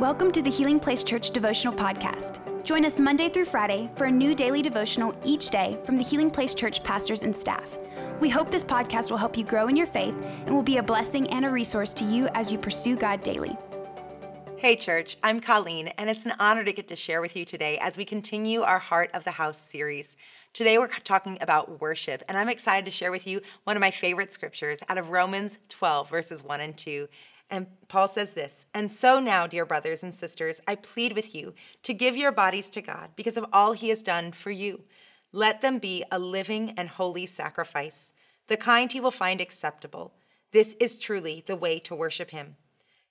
Welcome to the Healing Place Church Devotional Podcast. Join us Monday through Friday for a new daily devotional each day from the Healing Place Church pastors and staff. We hope this podcast will help you grow in your faith and will be a blessing and a resource to you as you pursue God daily. Hey, church, I'm Colleen, and it's an honor to get to share with you today as we continue our Heart of the House series. Today, we're talking about worship, and I'm excited to share with you one of my favorite scriptures out of Romans 12, verses 1 and 2. And Paul says this And so now, dear brothers and sisters, I plead with you to give your bodies to God because of all he has done for you. Let them be a living and holy sacrifice, the kind he will find acceptable. This is truly the way to worship him.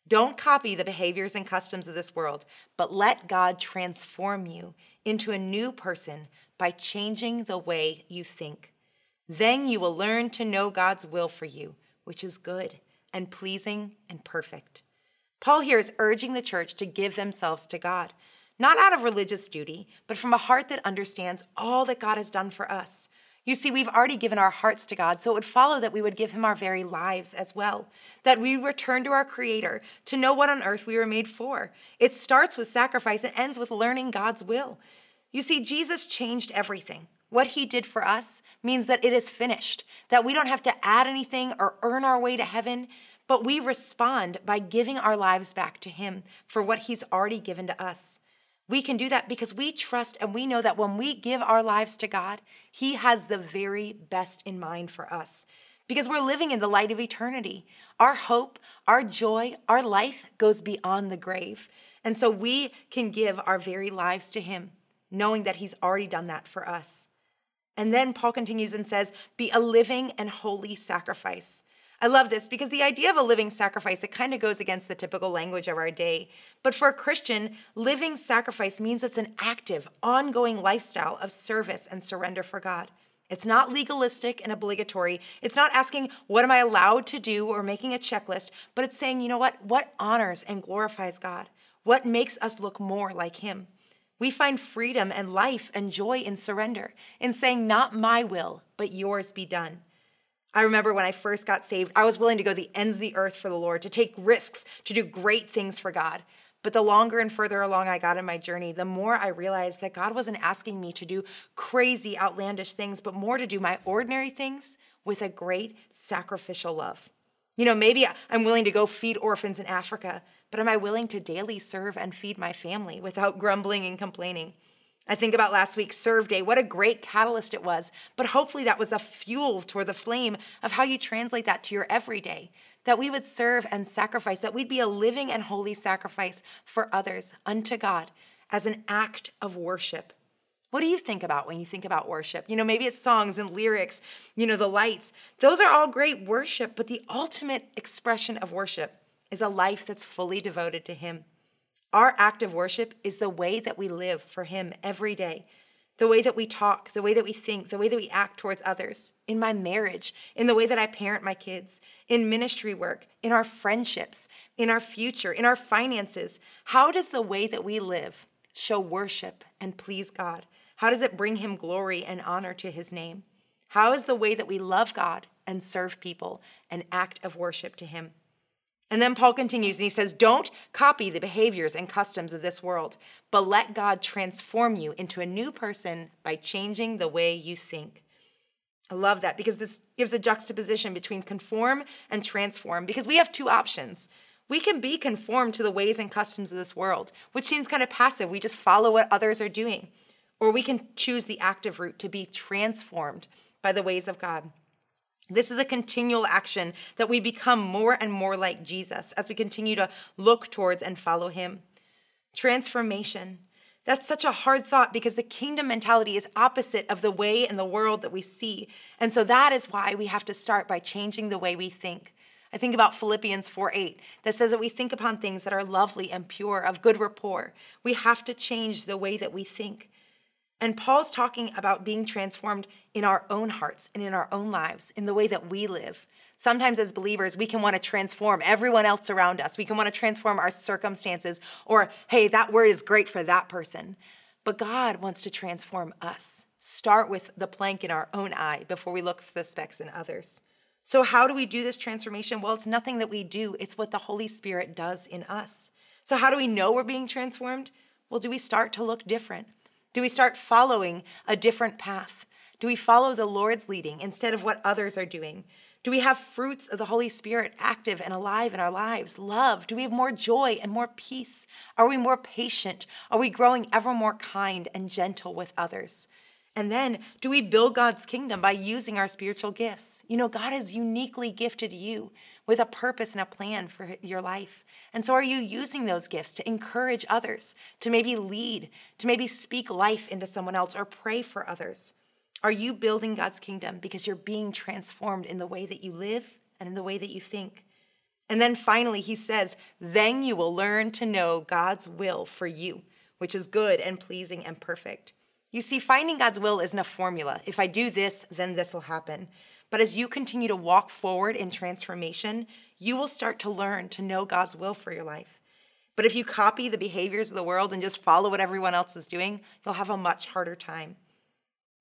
Don't copy the behaviors and customs of this world, but let God transform you into a new person by changing the way you think. Then you will learn to know God's will for you, which is good and pleasing and perfect. Paul here is urging the church to give themselves to God, not out of religious duty, but from a heart that understands all that God has done for us. You see, we've already given our hearts to God, so it would follow that we would give Him our very lives as well, that we return to our Creator to know what on earth we were made for. It starts with sacrifice and ends with learning God's will. You see, Jesus changed everything. What He did for us means that it is finished, that we don't have to add anything or earn our way to heaven, but we respond by giving our lives back to Him for what He's already given to us. We can do that because we trust and we know that when we give our lives to God, He has the very best in mind for us. Because we're living in the light of eternity. Our hope, our joy, our life goes beyond the grave. And so we can give our very lives to Him, knowing that He's already done that for us. And then Paul continues and says, Be a living and holy sacrifice. I love this because the idea of a living sacrifice, it kind of goes against the typical language of our day. But for a Christian, living sacrifice means it's an active, ongoing lifestyle of service and surrender for God. It's not legalistic and obligatory. It's not asking, what am I allowed to do or making a checklist, but it's saying, you know what? What honors and glorifies God? What makes us look more like Him? We find freedom and life and joy in surrender, in saying, not my will, but yours be done. I remember when I first got saved, I was willing to go the ends of the earth for the Lord, to take risks, to do great things for God. But the longer and further along I got in my journey, the more I realized that God wasn't asking me to do crazy, outlandish things, but more to do my ordinary things with a great sacrificial love. You know, maybe I'm willing to go feed orphans in Africa, but am I willing to daily serve and feed my family without grumbling and complaining? I think about last week's Serve Day. What a great catalyst it was. But hopefully, that was a fuel toward the flame of how you translate that to your everyday. That we would serve and sacrifice, that we'd be a living and holy sacrifice for others unto God as an act of worship. What do you think about when you think about worship? You know, maybe it's songs and lyrics, you know, the lights. Those are all great worship, but the ultimate expression of worship is a life that's fully devoted to Him. Our act of worship is the way that we live for Him every day, the way that we talk, the way that we think, the way that we act towards others, in my marriage, in the way that I parent my kids, in ministry work, in our friendships, in our future, in our finances. How does the way that we live show worship and please God? How does it bring Him glory and honor to His name? How is the way that we love God and serve people an act of worship to Him? And then Paul continues and he says, Don't copy the behaviors and customs of this world, but let God transform you into a new person by changing the way you think. I love that because this gives a juxtaposition between conform and transform because we have two options. We can be conformed to the ways and customs of this world, which seems kind of passive. We just follow what others are doing. Or we can choose the active route to be transformed by the ways of God. This is a continual action that we become more and more like Jesus as we continue to look towards and follow him. Transformation. That's such a hard thought because the kingdom mentality is opposite of the way in the world that we see. And so that is why we have to start by changing the way we think. I think about Philippians 4 8 that says that we think upon things that are lovely and pure, of good rapport. We have to change the way that we think. And Paul's talking about being transformed in our own hearts and in our own lives, in the way that we live. Sometimes, as believers, we can want to transform everyone else around us. We can want to transform our circumstances, or, hey, that word is great for that person. But God wants to transform us. Start with the plank in our own eye before we look for the specks in others. So, how do we do this transformation? Well, it's nothing that we do, it's what the Holy Spirit does in us. So, how do we know we're being transformed? Well, do we start to look different? Do we start following a different path? Do we follow the Lord's leading instead of what others are doing? Do we have fruits of the Holy Spirit active and alive in our lives? Love? Do we have more joy and more peace? Are we more patient? Are we growing ever more kind and gentle with others? And then, do we build God's kingdom by using our spiritual gifts? You know, God has uniquely gifted you with a purpose and a plan for your life. And so, are you using those gifts to encourage others, to maybe lead, to maybe speak life into someone else, or pray for others? Are you building God's kingdom because you're being transformed in the way that you live and in the way that you think? And then finally, he says, then you will learn to know God's will for you, which is good and pleasing and perfect. You see, finding God's will isn't a formula. If I do this, then this will happen. But as you continue to walk forward in transformation, you will start to learn to know God's will for your life. But if you copy the behaviors of the world and just follow what everyone else is doing, you'll have a much harder time.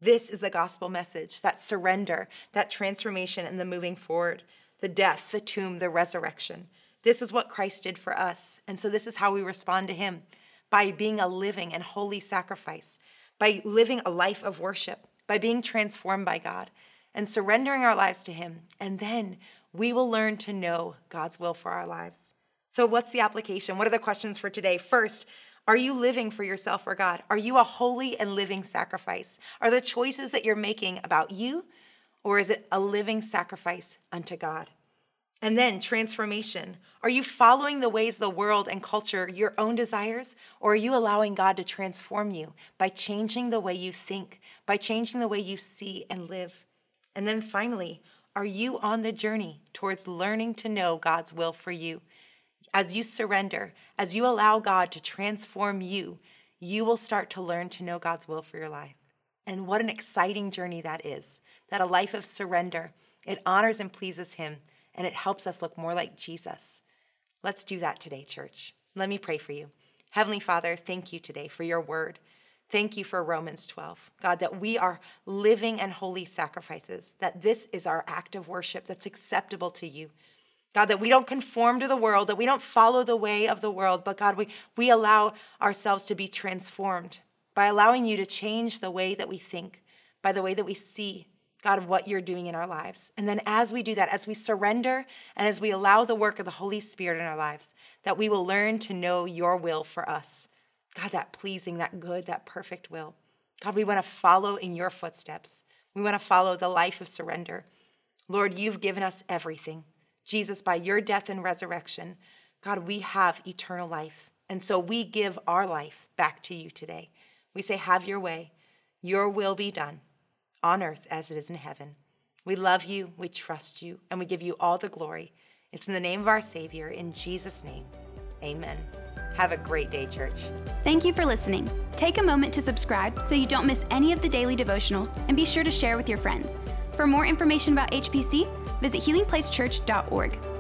This is the gospel message that surrender, that transformation, and the moving forward, the death, the tomb, the resurrection. This is what Christ did for us. And so, this is how we respond to Him by being a living and holy sacrifice by living a life of worship, by being transformed by God, and surrendering our lives to Him. And then we will learn to know God's will for our lives. So, what's the application? What are the questions for today? First, are you living for yourself or God? Are you a holy and living sacrifice? Are the choices that you're making about you, or is it a living sacrifice unto God? And then transformation. Are you following the ways the world and culture, your own desires, or are you allowing God to transform you by changing the way you think, by changing the way you see and live? And then finally, are you on the journey towards learning to know God's will for you? As you surrender, as you allow God to transform you, you will start to learn to know God's will for your life. And what an exciting journey that is that a life of surrender, it honors and pleases Him and it helps us look more like Jesus. Let's do that today, church. Let me pray for you. Heavenly Father, thank you today for your word. Thank you for Romans 12. God, that we are living and holy sacrifices, that this is our act of worship that's acceptable to you. God, that we don't conform to the world, that we don't follow the way of the world, but God, we, we allow ourselves to be transformed by allowing you to change the way that we think, by the way that we see, God, what you're doing in our lives. And then as we do that, as we surrender and as we allow the work of the Holy Spirit in our lives, that we will learn to know your will for us. God, that pleasing, that good, that perfect will. God, we want to follow in your footsteps. We want to follow the life of surrender. Lord, you've given us everything. Jesus, by your death and resurrection, God, we have eternal life. And so we give our life back to you today. We say, Have your way, your will be done on earth as it is in heaven. We love you, we trust you, and we give you all the glory. It's in the name of our Savior, in Jesus' name. Amen. Have a great day, church. Thank you for listening. Take a moment to subscribe so you don't miss any of the daily devotionals and be sure to share with your friends. For more information about HPC, visit healingplacechurch.org.